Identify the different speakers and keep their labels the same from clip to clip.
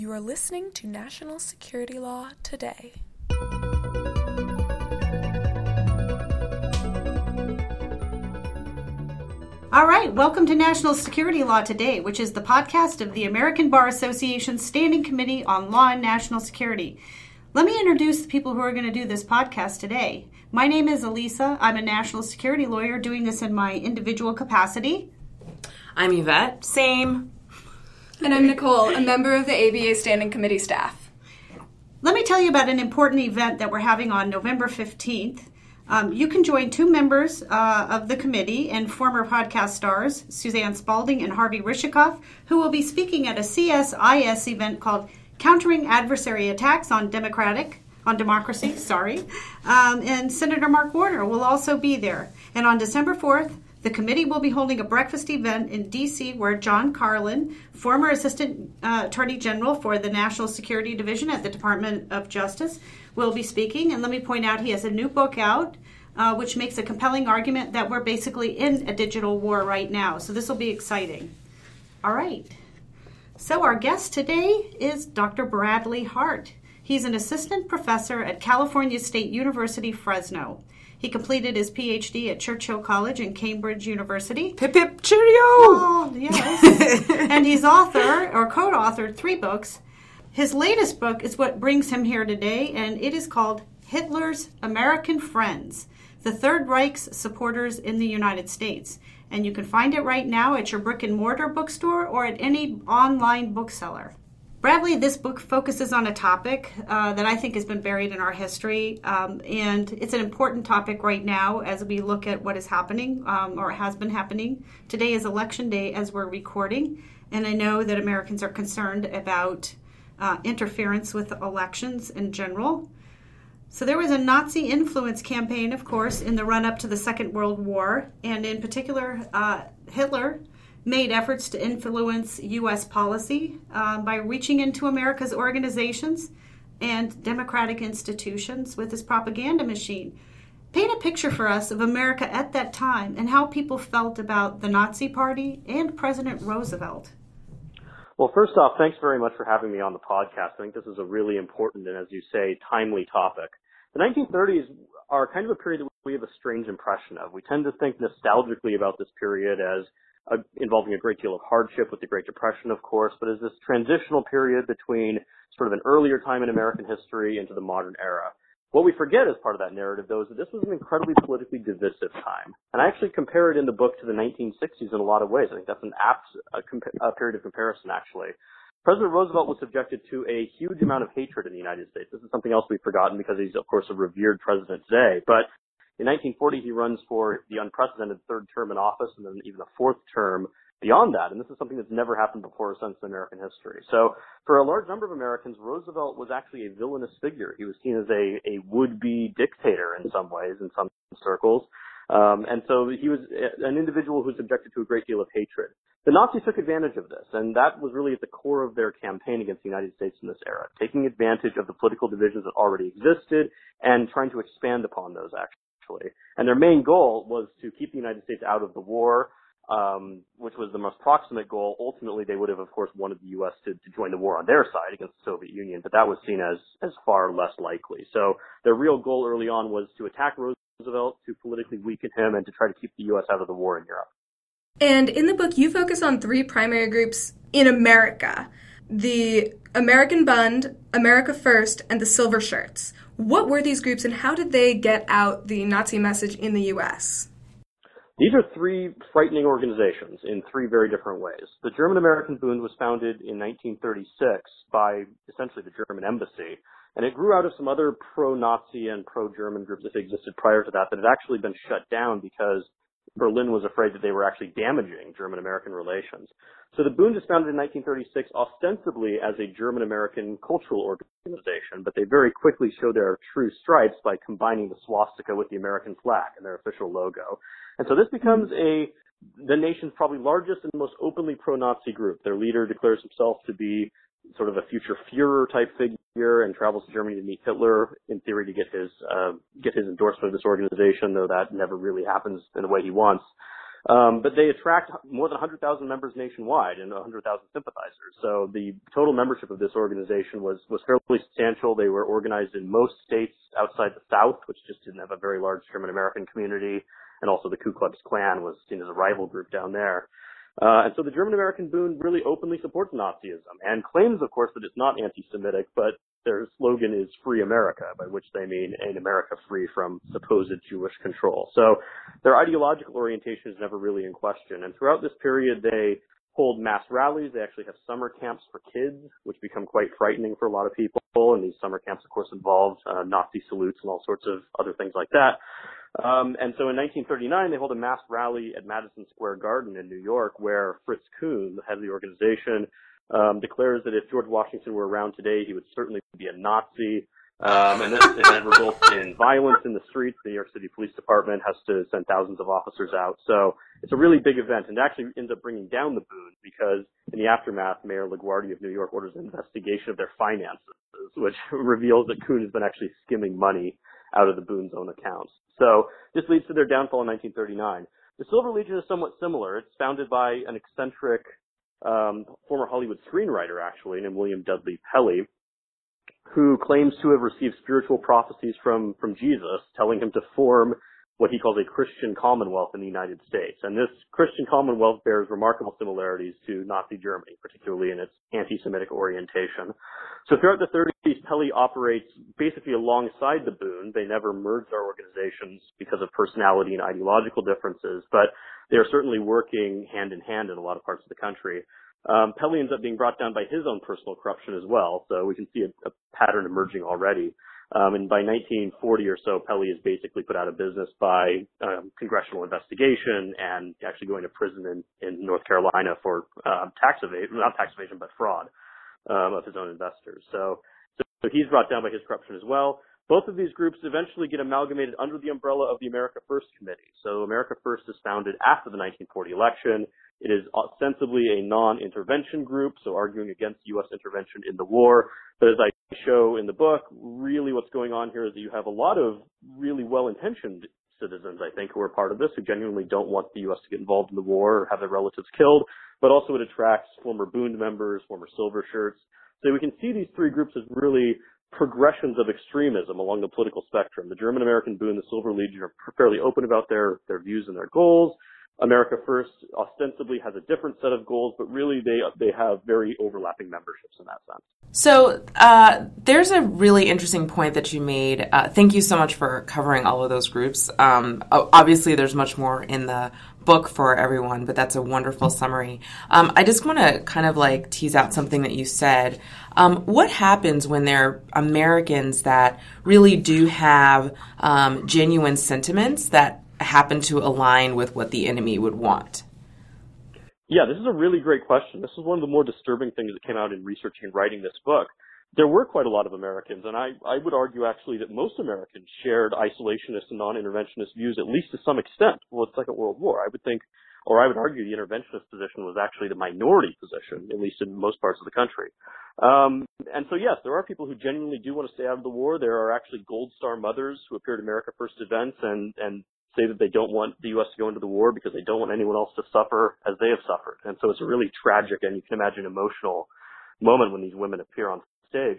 Speaker 1: You are listening to National Security Law Today.
Speaker 2: All right, welcome to National Security Law Today, which is the podcast of the American Bar Association's Standing Committee on Law and National Security. Let me introduce the people who are going to do this podcast today. My name is Elisa. I'm a national security lawyer doing this in my individual capacity.
Speaker 3: I'm Yvette. Same.
Speaker 4: And I'm Nicole, a member of the ABA Standing Committee staff.
Speaker 2: Let me tell you about an important event that we're having on November 15th. Um, you can join two members uh, of the committee and former podcast stars, Suzanne Spalding and Harvey Rishikoff, who will be speaking at a CSIS event called Countering Adversary Attacks on Democratic on Democracy. Sorry, um, and Senator Mark Warner will also be there. And on December 4th, the committee will be holding a breakfast event in D.C. where John Carlin, former Assistant uh, Attorney General for the National Security Division at the Department of Justice, will be speaking. And let me point out he has a new book out. Uh, which makes a compelling argument that we're basically in a digital war right now. So this will be exciting. All right. So our guest today is Dr. Bradley Hart. He's an assistant professor at California State University, Fresno. He completed his PhD at Churchill College and Cambridge University.
Speaker 3: Pip pip cheerio!
Speaker 2: Oh, yes. and he's author or co-authored three books. His latest book is what brings him here today, and it is called Hitler's American Friends the Third Reich's supporters in the United States. And you can find it right now at your brick and mortar bookstore or at any online bookseller. Bradley, this book focuses on a topic uh, that I think has been buried in our history, um, and it's an important topic right now as we look at what is happening um, or has been happening. Today is election day as we're recording, and I know that Americans are concerned about uh, interference with elections in general. So there was a Nazi influence campaign, of course, in the run up to the Second World War, and in particular, uh, Hitler made efforts to influence U.S. policy uh, by reaching into America's organizations and democratic institutions with his propaganda machine. Paint a picture for us of America at that time and how people felt about the Nazi Party and President Roosevelt.
Speaker 5: Well, first off, thanks very much for having me on the podcast. I think this is a really important and, as you say, timely topic. The 1930s are kind of a period that we have a strange impression of. We tend to think nostalgically about this period as involving a great deal of hardship with the Great Depression, of course, but as this transitional period between sort of an earlier time in American history into the modern era. What we forget as part of that narrative, though, is that this was an incredibly politically divisive time. And I actually compare it in the book to the 1960s in a lot of ways. I think that's an apt a, compa- a period of comparison, actually. President Roosevelt was subjected to a huge amount of hatred in the United States. This is something else we've forgotten because he's, of course, a revered president today. But in 1940, he runs for the unprecedented third term in office and then even a fourth term beyond that. And this is something that's never happened before since American history. So for a large number of Americans, Roosevelt was actually a villainous figure. He was seen as a, a would-be dictator in some ways, in some circles. Um, and so he was an individual who was subjected to a great deal of hatred. The Nazis took advantage of this, and that was really at the core of their campaign against the United States in this era, taking advantage of the political divisions that already existed and trying to expand upon those actually. And their main goal was to keep the United States out of the war, um, which was the most proximate goal. Ultimately, they would have, of course, wanted the U.S. To, to join the war on their side against the Soviet Union, but that was seen as as far less likely. So their real goal early on was to attack Roosevelt, to politically weaken him, and to try to keep the U.S. out of the war in Europe.
Speaker 4: And in the book, you focus on three primary groups in America the American Bund, America First, and the Silver Shirts. What were these groups and how did they get out the Nazi message in the U.S.?
Speaker 5: These are three frightening organizations in three very different ways. The German American Bund was founded in 1936 by essentially the German embassy, and it grew out of some other pro-Nazi and pro-German groups that existed prior to that that had actually been shut down because Berlin was afraid that they were actually damaging German-American relations. So the Bund is founded in 1936 ostensibly as a German-American cultural organization, but they very quickly show their true stripes by combining the swastika with the American flag in their official logo. And so this mm-hmm. becomes a the nation's probably largest and most openly pro-Nazi group. Their leader declares himself to be sort of a future Führer type figure and travels to Germany to meet Hitler in theory to get his uh, get his endorsement of this organization, though that never really happens in the way he wants. Um, but they attract more than 100,000 members nationwide and 100,000 sympathizers. So the total membership of this organization was, was fairly substantial. They were organized in most states outside the South, which just didn't have a very large German American community. And also the Ku Klux Klan was seen as a rival group down there. Uh, and so the German American Bund really openly supports Nazism and claims, of course, that it's not anti-Semitic, but their slogan is Free America, by which they mean an America free from supposed Jewish control. So their ideological orientation is never really in question. And throughout this period, they hold mass rallies. They actually have summer camps for kids, which become quite frightening for a lot of people. And these summer camps, of course, involve uh, Nazi salutes and all sorts of other things like that. Um, and so in 1939, they hold a mass rally at Madison Square Garden in New York, where Fritz Kuhn, the head of the organization, um, declares that if George Washington were around today, he would certainly be a Nazi. Um, and this event results in violence in the streets. The New York City Police Department has to send thousands of officers out. So it's a really big event and actually ends up bringing down the Bund because in the aftermath, Mayor LaGuardia of New York orders an investigation of their finances, which reveals that Kuhn has been actually skimming money out of the Bund's own accounts. So this leads to their downfall in 1939. The Silver Legion is somewhat similar. It's founded by an eccentric um, former Hollywood screenwriter, actually, named William Dudley Pelley, who claims to have received spiritual prophecies from, from Jesus, telling him to form what he calls a Christian commonwealth in the United States. And this Christian commonwealth bears remarkable similarities to Nazi Germany, particularly in its anti-Semitic orientation. So throughout the 30s, Pelley operates basically alongside the Bund. They never merge our organizations because of personality and ideological differences, but they are certainly working hand in hand in a lot of parts of the country. Um, Pelley ends up being brought down by his own personal corruption as well, so we can see a, a pattern emerging already. Um, and by 1940 or so, Pelley is basically put out of business by um, congressional investigation and actually going to prison in, in North Carolina for uh, tax evasion, not tax evasion, but fraud um, of his own investors. So, so, so he's brought down by his corruption as well. Both of these groups eventually get amalgamated under the umbrella of the America First Committee. So America First is founded after the 1940 election. It is ostensibly a non-intervention group, so arguing against U.S. intervention in the war. But as I show in the book, really what's going on here is that you have a lot of really well-intentioned citizens, I think, who are part of this, who genuinely don't want the U.S. to get involved in the war or have their relatives killed, but also it attracts former Bund members, former Silver Shirts. So we can see these three groups as really progressions of extremism along the political spectrum. The German American Bund, the Silver Legion are fairly open about their, their views and their goals. America First ostensibly has a different set of goals, but really they they have very overlapping memberships in that sense.
Speaker 3: So uh, there's a really interesting point that you made. Uh, thank you so much for covering all of those groups. Um, obviously, there's much more in the book for everyone, but that's a wonderful summary. Um, I just want to kind of like tease out something that you said. Um, what happens when there are Americans that really do have um, genuine sentiments that happen to align with what the enemy would want?
Speaker 5: Yeah, this is a really great question. This is one of the more disturbing things that came out in researching and writing this book. There were quite a lot of Americans, and I, I would argue actually that most Americans shared isolationist and non-interventionist views at least to some extent for the Second World War. I would think, or I would argue the interventionist position was actually the minority position, at least in most parts of the country. Um, and so yes, there are people who genuinely do want to stay out of the war. There are actually Gold Star mothers who appear at America First events and, and say that they don't want the U.S. to go into the war because they don't want anyone else to suffer as they have suffered. And so it's a really tragic and you can imagine emotional moment when these women appear on stage.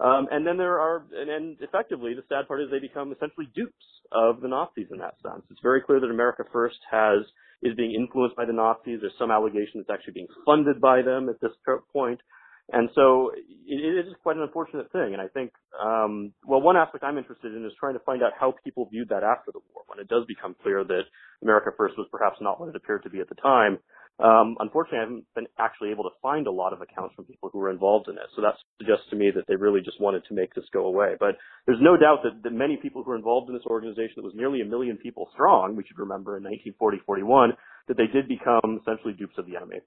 Speaker 5: Um, and then there are, and, and effectively, the sad part is they become essentially dupes of the Nazis in that sense. It's very clear that America First has is being influenced by the Nazis. There's some allegation it's actually being funded by them at this point. And so it, it is quite an unfortunate thing. And I think, um, well, one aspect I'm interested in is trying to find out how people viewed that after the war, when it does become clear that America First was perhaps not what it appeared to be at the time. Um, unfortunately, I haven't been actually able to find a lot of accounts from people who were involved in it. So that suggests to me that they really just wanted to make this go away. But there's no doubt that, that many people who were involved in this organization that was nearly a million people strong, we should remember in 1940-41, that they did become essentially dupes of the enemy.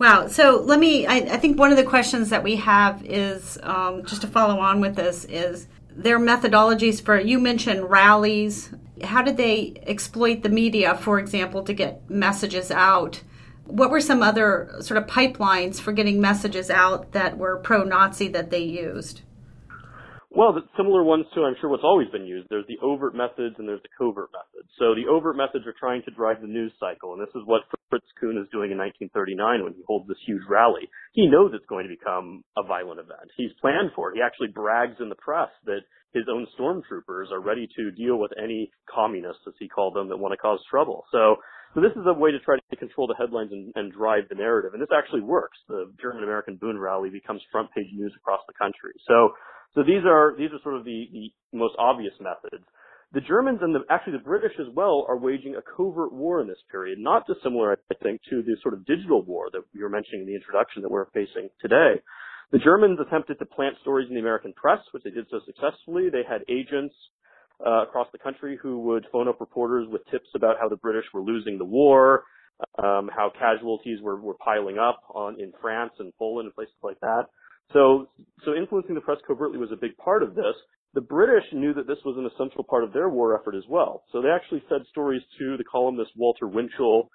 Speaker 2: Wow. So let me, I, I, think one of the questions that we have is um, just to follow on with this is their methodologies for, you mentioned rallies. How did they exploit the media, for example, to get messages out? What were some other sort of pipelines for getting messages out that were pro Nazi that they used?
Speaker 5: Well, similar ones to I'm sure what's always been used. There's the overt methods and there's the covert methods. So the overt methods are trying to drive the news cycle, and this is what Fritz Kuhn is doing in 1939 when he holds this huge rally. He knows it's going to become a violent event. He's planned for it. He actually brags in the press that his own stormtroopers are ready to deal with any communists, as he called them, that want to cause trouble. So so this is a way to try to control the headlines and, and drive the narrative, and this actually works. The German American Bund rally becomes front page news across the country. So so these are these are sort of the, the most obvious methods. The Germans and the, actually the British as well are waging a covert war in this period, not dissimilar, I think, to the sort of digital war that you were mentioning in the introduction that we're facing today. The Germans attempted to plant stories in the American press, which they did so successfully. They had agents uh, across the country who would phone up reporters with tips about how the British were losing the war, um, how casualties were, were piling up on in France and Poland and places like that. So, so influencing the press covertly was a big part of this. The British knew that this was an essential part of their war effort as well. So they actually fed stories to the columnist Walter Winchell,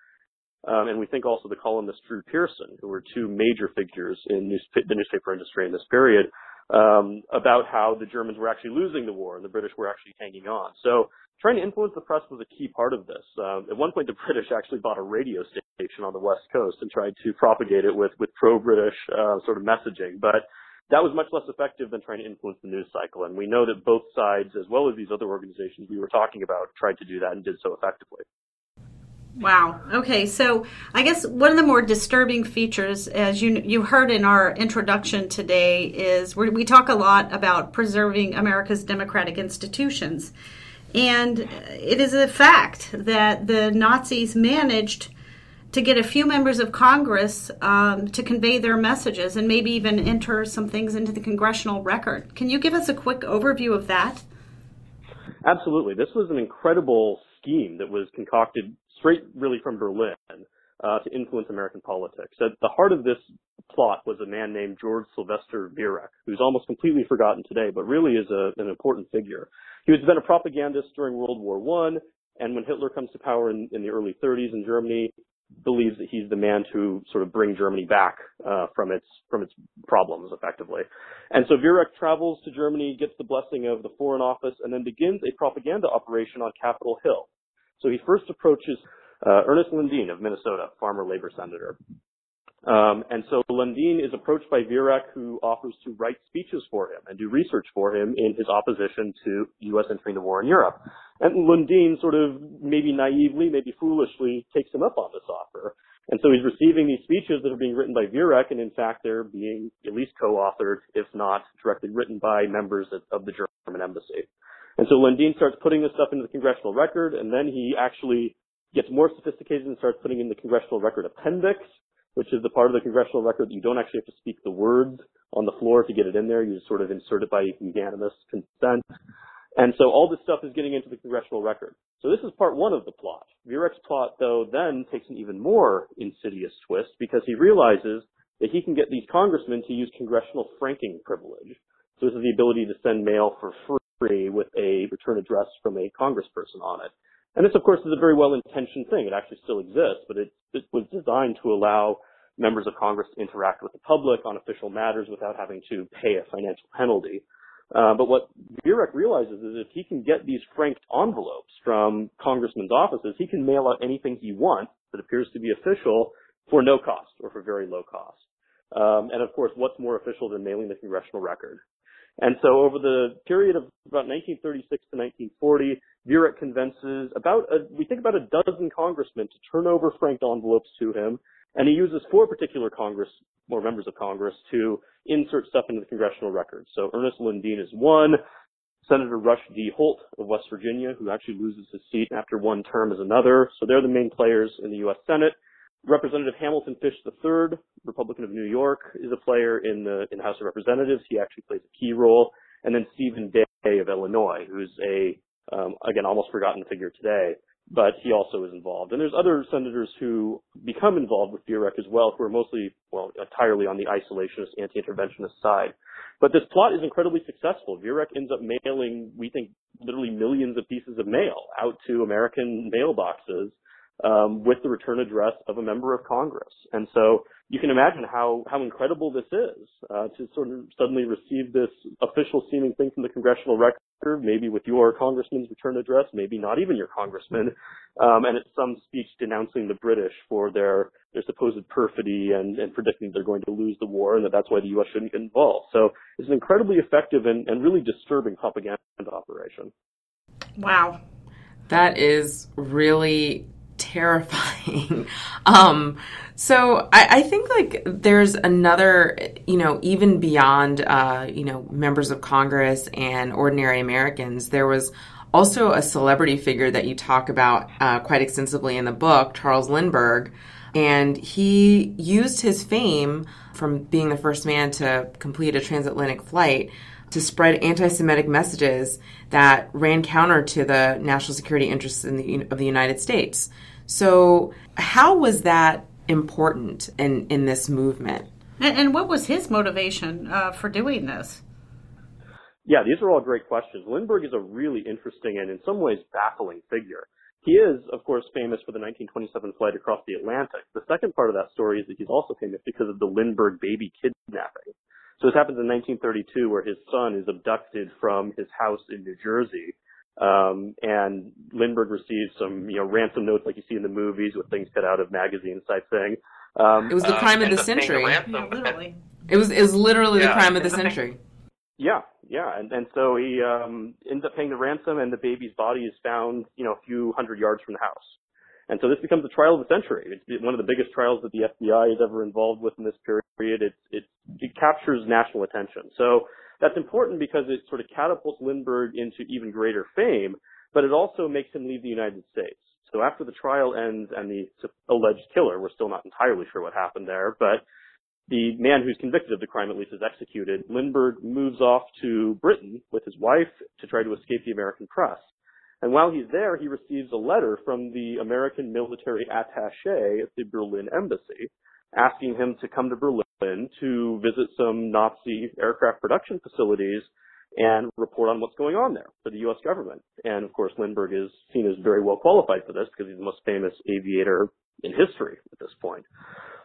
Speaker 5: um, and we think also the columnist Drew Pearson, who were two major figures in news, the newspaper industry in this period, um, about how the Germans were actually losing the war and the British were actually hanging on. So trying to influence the press was a key part of this. Um, at one point, the British actually bought a radio station on the West Coast and tried to propagate it with with pro-British uh, sort of messaging, but that was much less effective than trying to influence the news cycle. And we know that both sides, as well as these other organizations we were talking about, tried to do that and did so effectively.
Speaker 2: Wow. Okay, so I guess one of the more disturbing features, as you you heard in our introduction today, is we talk a lot about preserving America's democratic institutions. And it is a fact that the Nazis managed to get a few members of Congress um, to convey their messages and maybe even enter some things into the congressional record. Can you give us a quick overview of that?
Speaker 5: Absolutely. This was an incredible scheme that was concocted straight really from Berlin uh, to influence American politics. At the heart of this plot was a man named George Sylvester Viereck, who's almost completely forgotten today, but really is a, an important figure. He was been a propagandist during World War One, and when Hitler comes to power in, in the early 30s in Germany, believes that he's the man to sort of bring Germany back uh, from its from its problems, effectively. And so Viereck travels to Germany, gets the blessing of the Foreign Office, and then begins a propaganda operation on Capitol Hill. So he first approaches uh, Ernest Lundeen of Minnesota, farmer labor senator, um, and so Lundeen is approached by Viereck, who offers to write speeches for him and do research for him in his opposition to U.S. entering the war in Europe. And Lundeen sort of maybe naively, maybe foolishly takes him up on this offer. And so he's receiving these speeches that are being written by Viereck, and in fact they're being at least co-authored, if not directly written by members of the German embassy. And so Lundeen starts putting this stuff into the congressional record, and then he actually gets more sophisticated and starts putting in the congressional record appendix, which is the part of the congressional record that you don't actually have to speak the words on the floor to get it in there. You just sort of insert it by unanimous consent. And so all this stuff is getting into the congressional record. So this is part one of the plot. Viereck's plot, though, then takes an even more insidious twist because he realizes that he can get these congressmen to use congressional franking privilege. So this is the ability to send mail for free with a return address from a congressperson on it. And this, of course, is a very well-intentioned thing. It actually still exists, but it, it was designed to allow members of Congress to interact with the public on official matters without having to pay a financial penalty. Uh, but what Viereck realizes is if he can get these franked envelopes from congressmen's offices, he can mail out anything he wants that appears to be official for no cost or for very low cost. Um, and of course, what's more official than mailing the congressional record? And so over the period of about 1936 to 1940, Viereck convinces about a, we think about a dozen congressmen to turn over franked envelopes to him, and he uses four particular Congress or members of Congress to insert stuff into the congressional record. So Ernest Lundeen is one, Senator Rush D. Holt of West Virginia, who actually loses his seat after one term, is another. So they're the main players in the U.S. Senate. Representative Hamilton Fish III, Republican of New York, is a player in the in the House of Representatives. He actually plays a key role. And then Stephen Day of Illinois, who's a um, again almost forgotten figure today, but he also is involved. And there's other senators who become involved with Viereck as well, who are mostly well entirely on the isolationist, anti-interventionist side. But this plot is incredibly successful. Viereck ends up mailing, we think, literally millions of pieces of mail out to American mailboxes um, with the return address of a member of Congress. And so you can imagine how, how incredible this is uh, to sort of suddenly receive this official seeming thing from the congressional record, maybe with your congressman's return address, maybe not even your congressman, um, and it's some speech denouncing the British for their their supposed perfidy and, and predicting they're going to lose the war and that that's why the U.S. shouldn't get involved. So it's an incredibly effective and, and really disturbing propaganda operation.
Speaker 2: Wow.
Speaker 3: That is really terrifying. um, so I, I, think like there's another, you know, even beyond, uh, you know, members of Congress and ordinary Americans, there was also a celebrity figure that you talk about uh, quite extensively in the book, Charles Lindbergh. And he used his fame from being the first man to complete a transatlantic flight to spread anti-Semitic messages that ran counter to the national security interests the, of the United States. So, how was that important in in this movement?
Speaker 2: And, and what was his motivation uh, for doing this?
Speaker 5: Yeah, these are all great questions. Lindbergh is a really interesting and in some ways baffling figure. He is, of course, famous for the 1927 flight across the Atlantic. The second part of that story is that he's also famous because of the Lindbergh baby kidnapping. So this happens in 1932 where his son is abducted from his house in New Jersey um, and Lindbergh received some, you know, ransom notes like you see in the movies with things cut out of magazines type thing.
Speaker 3: Um, it was the crime of the century.
Speaker 2: yeah, literally.
Speaker 3: It was it was literally yeah, the crime of the century.
Speaker 5: Yeah, yeah, and and so he um, ends up paying the ransom, and the baby's body is found, you know, a few hundred yards from the house. And so this becomes the trial of the century. It's one of the biggest trials that the FBI is ever involved with in this period. It it, it captures national attention. So that's important because it sort of catapults Lindbergh into even greater fame, but it also makes him leave the United States. So after the trial ends and the alleged killer, we're still not entirely sure what happened there, but the man who's convicted of the crime at least is executed. Lindbergh moves off to Britain with his wife to try to escape the American press. And while he's there, he receives a letter from the American military attaché at the Berlin embassy asking him to come to Berlin to visit some Nazi aircraft production facilities and report on what's going on there for the U.S. government. And of course, Lindbergh is seen as very well qualified for this because he's the most famous aviator in history at this point.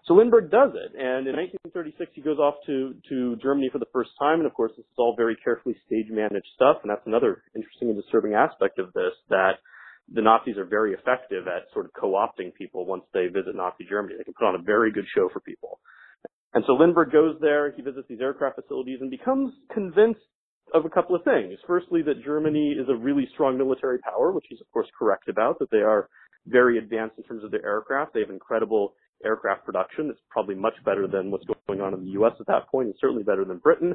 Speaker 5: So Lindbergh does it, and in 1936 he goes off to, to Germany for the first time, and of course this is all very carefully stage managed stuff, and that's another interesting and disturbing aspect of this, that the Nazis are very effective at sort of co-opting people once they visit Nazi Germany. They can put on a very good show for people. And so Lindbergh goes there, he visits these aircraft facilities and becomes convinced of a couple of things. Firstly, that Germany is a really strong military power, which he's of course correct about, that they are very advanced in terms of their aircraft. They have incredible aircraft production. It's probably much better than what's going on in the U.S. at that point, and certainly better than Britain.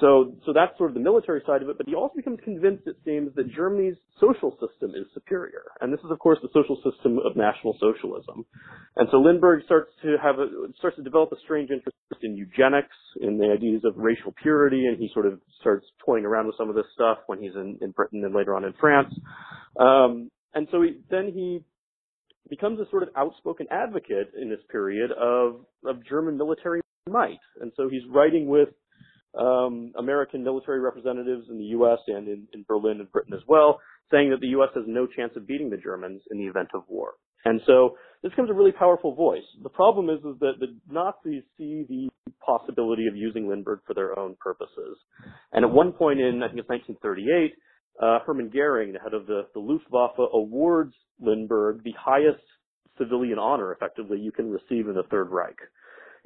Speaker 5: So, so that's sort of the military side of it, but he also becomes convinced, it seems, that Germany's social system is superior. And this is, of course, the social system of National Socialism. And so Lindbergh starts to have a, starts to develop a strange interest in eugenics, in the ideas of racial purity, and he sort of starts toying around with some of this stuff when he's in, in Britain and later on in France. Um, and so he, then he becomes a sort of outspoken advocate in this period of, of German military might. And so he's writing with um, American military representatives in the U.S. and in, in Berlin and Britain as well, saying that the U.S. has no chance of beating the Germans in the event of war. And so this becomes a really powerful voice. The problem is, is that the Nazis see the possibility of using Lindbergh for their own purposes. And at one point in, I think it's 1938, uh, Hermann Goering, the head of the, the Luftwaffe, awards Lindbergh the highest civilian honor, effectively, you can receive in the Third Reich.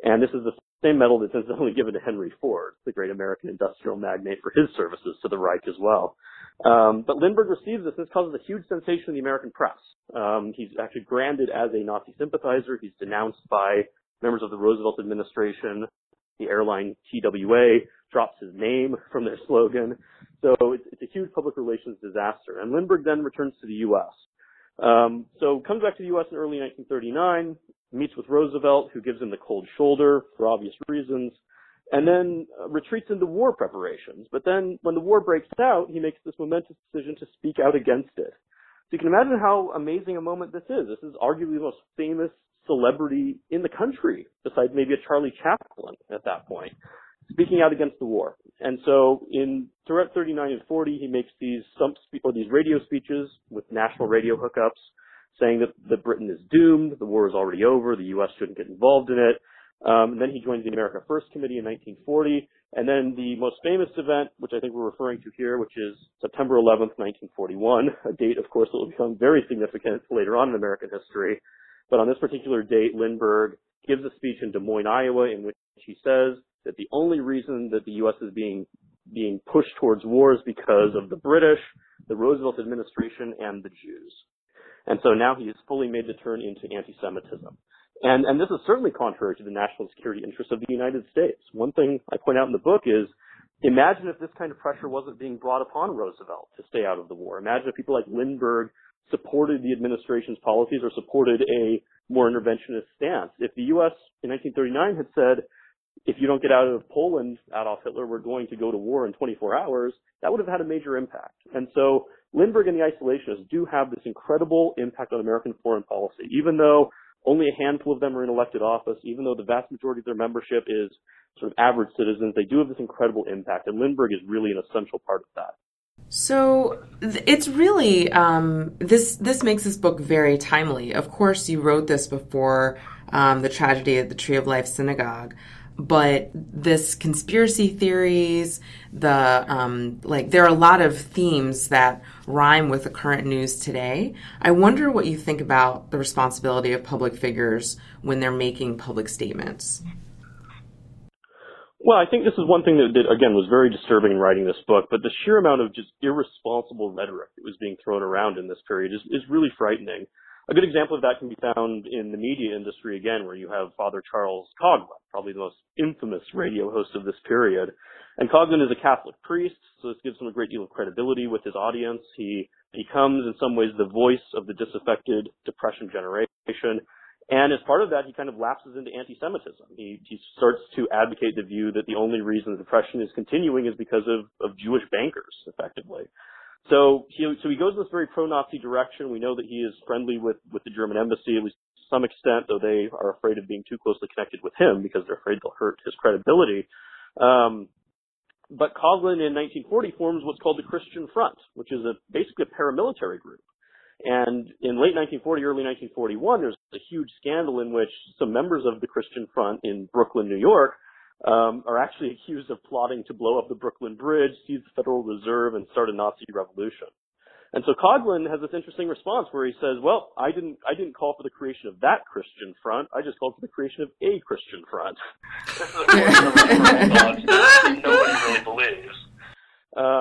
Speaker 5: And this is the same medal that's incidentally given to Henry Ford, the great American industrial magnate, for his services to the Reich as well. Um, but Lindbergh receives this, and this causes a huge sensation in the American press. Um, he's actually branded as a Nazi sympathizer. He's denounced by members of the Roosevelt administration. The airline TWA drops his name from their slogan. So it's, it's a huge public relations disaster. And Lindbergh then returns to the U.S. Um, so comes back to the U.S. in early 1939 meets with Roosevelt, who gives him the cold shoulder for obvious reasons, and then uh, retreats into war preparations. But then when the war breaks out, he makes this momentous decision to speak out against it. So you can imagine how amazing a moment this is. This is arguably the most famous celebrity in the country, besides maybe a Charlie Chaplin at that point, speaking out against the war. And so in throughout 39 and 40, he makes these or these radio speeches with national radio hookups saying that, that Britain is doomed, the war is already over, the U.S. shouldn't get involved in it. Um, and then he joins the America First Committee in 1940. And then the most famous event, which I think we're referring to here, which is September 11th, 1941, a date, of course, that will become very significant later on in American history. But on this particular date, Lindbergh gives a speech in Des Moines, Iowa, in which he says that the only reason that the U.S. is being being pushed towards war is because of the British, the Roosevelt administration, and the Jews. And so now he has fully made the turn into anti-Semitism. And, and this is certainly contrary to the national security interests of the United States. One thing I point out in the book is imagine if this kind of pressure wasn't being brought upon Roosevelt to stay out of the war. Imagine if people like Lindbergh supported the administration's policies or supported a more interventionist stance. If the U.S. in 1939 had said, if you don't get out of Poland, Adolf Hitler, we're going to go to war in 24 hours, that would have had a major impact. And so Lindbergh and the isolationists do have this incredible impact on American foreign policy, even though only a handful of them are in elected office, even though the vast majority of their membership is sort of average citizens, they do have this incredible impact, and Lindbergh is really an essential part of that.
Speaker 3: So it's really um, this. This makes this book very timely. Of course, you wrote this before um, the tragedy at the Tree of Life Synagogue, but this conspiracy theories, the um, like, there are a lot of themes that rhyme with the current news today. I wonder what you think about the responsibility of public figures when they're making public statements.
Speaker 5: Well, I think this is one thing that, that, again, was very disturbing in writing this book, but the sheer amount of just irresponsible rhetoric that was being thrown around in this period is, is really frightening. A good example of that can be found in the media industry again, where you have Father Charles Coughlin, probably the most infamous radio host of this period. And Coughlin is a Catholic priest, so this gives him a great deal of credibility with his audience. He becomes, in some ways, the voice of the disaffected Depression generation. And as part of that, he kind of lapses into anti-Semitism. He, he starts to advocate the view that the only reason the Depression is continuing is because of, of Jewish bankers, effectively. So he so he goes in this very pro-Nazi direction. We know that he is friendly with with the German embassy at least to some extent, though they are afraid of being too closely connected with him because they're afraid they'll hurt his credibility. Um, but Coughlin in 1940 forms what's called the Christian Front, which is a basically a paramilitary group. And in late 1940, early 1941, there's a huge scandal in which some members of the Christian Front in Brooklyn, New York, um, are actually accused of plotting to blow up the Brooklyn Bridge, seize the Federal Reserve, and start a Nazi revolution. And so Coughlin has this interesting response where he says, "Well, I didn't, I didn't call for the creation of that Christian front. I just called for the creation of a Christian front."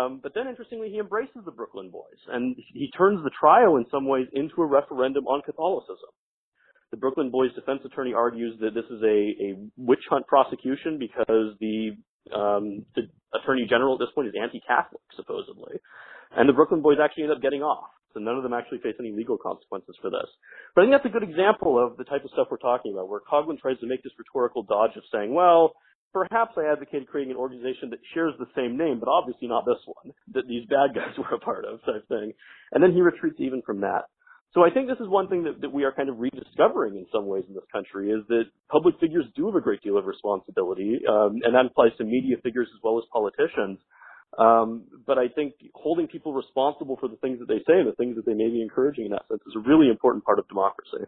Speaker 5: Um, but then, interestingly, he embraces the Brooklyn Boys, and he turns the trial in some ways into a referendum on Catholicism. The Brooklyn Boys defense attorney argues that this is a, a witch hunt prosecution because the, um, the attorney general at this point is anti-Catholic, supposedly. And the Brooklyn Boys actually end up getting off. So none of them actually face any legal consequences for this. But I think that's a good example of the type of stuff we're talking about, where Coughlin tries to make this rhetorical dodge of saying, well, perhaps I advocated creating an organization that shares the same name, but obviously not this one, that these bad guys were a part of, type thing. And then he retreats even from that. So I think this is one thing that, that we are kind of rediscovering in some ways in this country is that public figures do have a great deal of responsibility, um, and that applies to media figures as well as politicians. Um, but I think holding people responsible for the things that they say and the things that they may be encouraging in that sense is a really important part of democracy.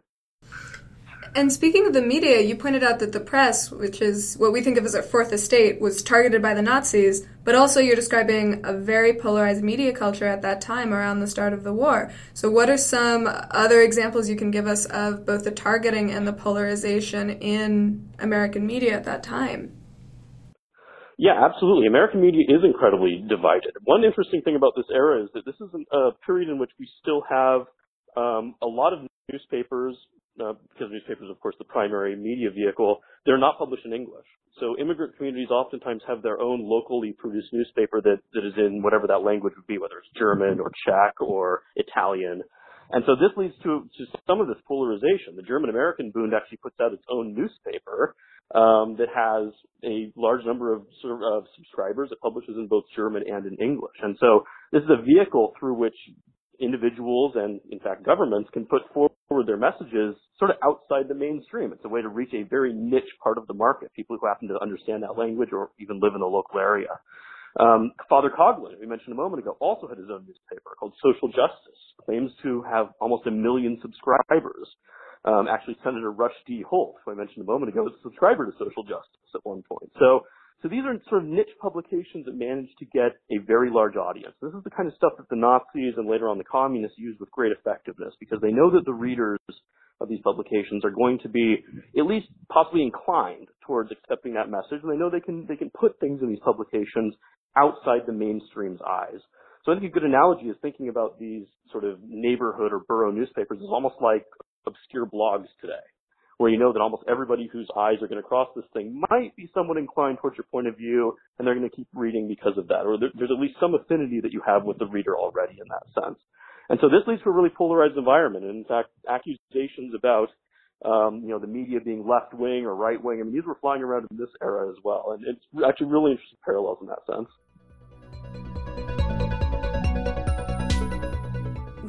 Speaker 4: And speaking of the media, you pointed out that the press, which is what we think of as a fourth estate, was targeted by the Nazis, but also you're describing a very polarized media culture at that time around the start of the war. So, what are some other examples you can give us of both the targeting and the polarization in American media at that time?
Speaker 5: Yeah, absolutely. American media is incredibly divided. One interesting thing about this era is that this is a period in which we still have um, a lot of newspapers uh, because newspapers, of course, the primary media vehicle, they're not published in English. So immigrant communities oftentimes have their own locally produced newspaper that, that is in whatever that language would be, whether it's German or Czech or Italian. And so this leads to, to some of this polarization. The German American Bund actually puts out its own newspaper um, that has a large number of, of subscribers. It publishes in both German and in English. And so this is a vehicle through which individuals and, in fact, governments can put forward their messages sort of outside the mainstream. It's a way to reach a very niche part of the market, people who happen to understand that language or even live in the local area. Um, Father Coughlin, we mentioned a moment ago, also had his own newspaper called Social Justice, claims to have almost a million subscribers. Um, actually, Senator Rush D. Holt, who I mentioned a moment ago, was a subscriber to Social Justice at one point. So, so these are sort of niche publications that manage to get a very large audience. This is the kind of stuff that the Nazis and later on the communists used with great effectiveness because they know that the readers of these publications are going to be at least possibly inclined towards accepting that message, and they know they can they can put things in these publications outside the mainstream's eyes. So I think a good analogy is thinking about these sort of neighborhood or borough newspapers is almost like obscure blogs today, where you know that almost everybody whose eyes are going to cross this thing might be somewhat inclined towards your point of view, and they're going to keep reading because of that, or there, there's at least some affinity that you have with the reader already in that sense. And so this leads to a really polarized environment. And in fact, accusations about um, you know, the media being left wing or right wing. I mean, these were flying around in this era as well, and it's actually really interesting parallels in that sense.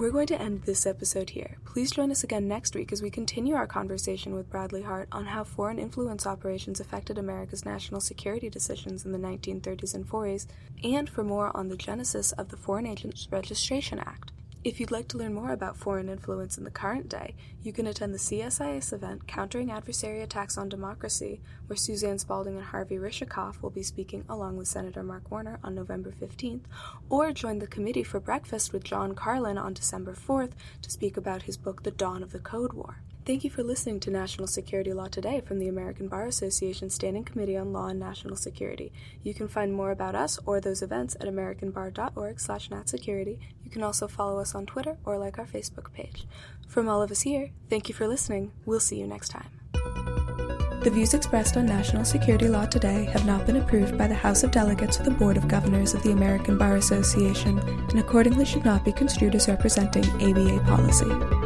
Speaker 1: We're going to end this episode here. Please join us again next week as we continue our conversation with Bradley Hart on how foreign influence operations affected America's national security decisions in the 1930s and 40s, and for more on the genesis of the Foreign Agents Registration Act. If you'd like to learn more about foreign influence in the current day, you can attend the CSIS event Countering Adversary Attacks on Democracy, where Suzanne Spalding and Harvey Rishikoff will be speaking along with Senator Mark Warner on November 15th, or join the committee for breakfast with John Carlin on December 4th to speak about his book The Dawn of the Code War. Thank you for listening to National Security Law Today from the American Bar Association Standing Committee on Law and National Security. You can find more about us or those events at americanbar.org slash natsecurity. You can also follow us on Twitter or like our Facebook page. From all of us here, thank you for listening. We'll see you next time. The views expressed on national security law today have not been approved by the House of Delegates or the Board of Governors of the American Bar Association and accordingly should not be construed as representing ABA policy.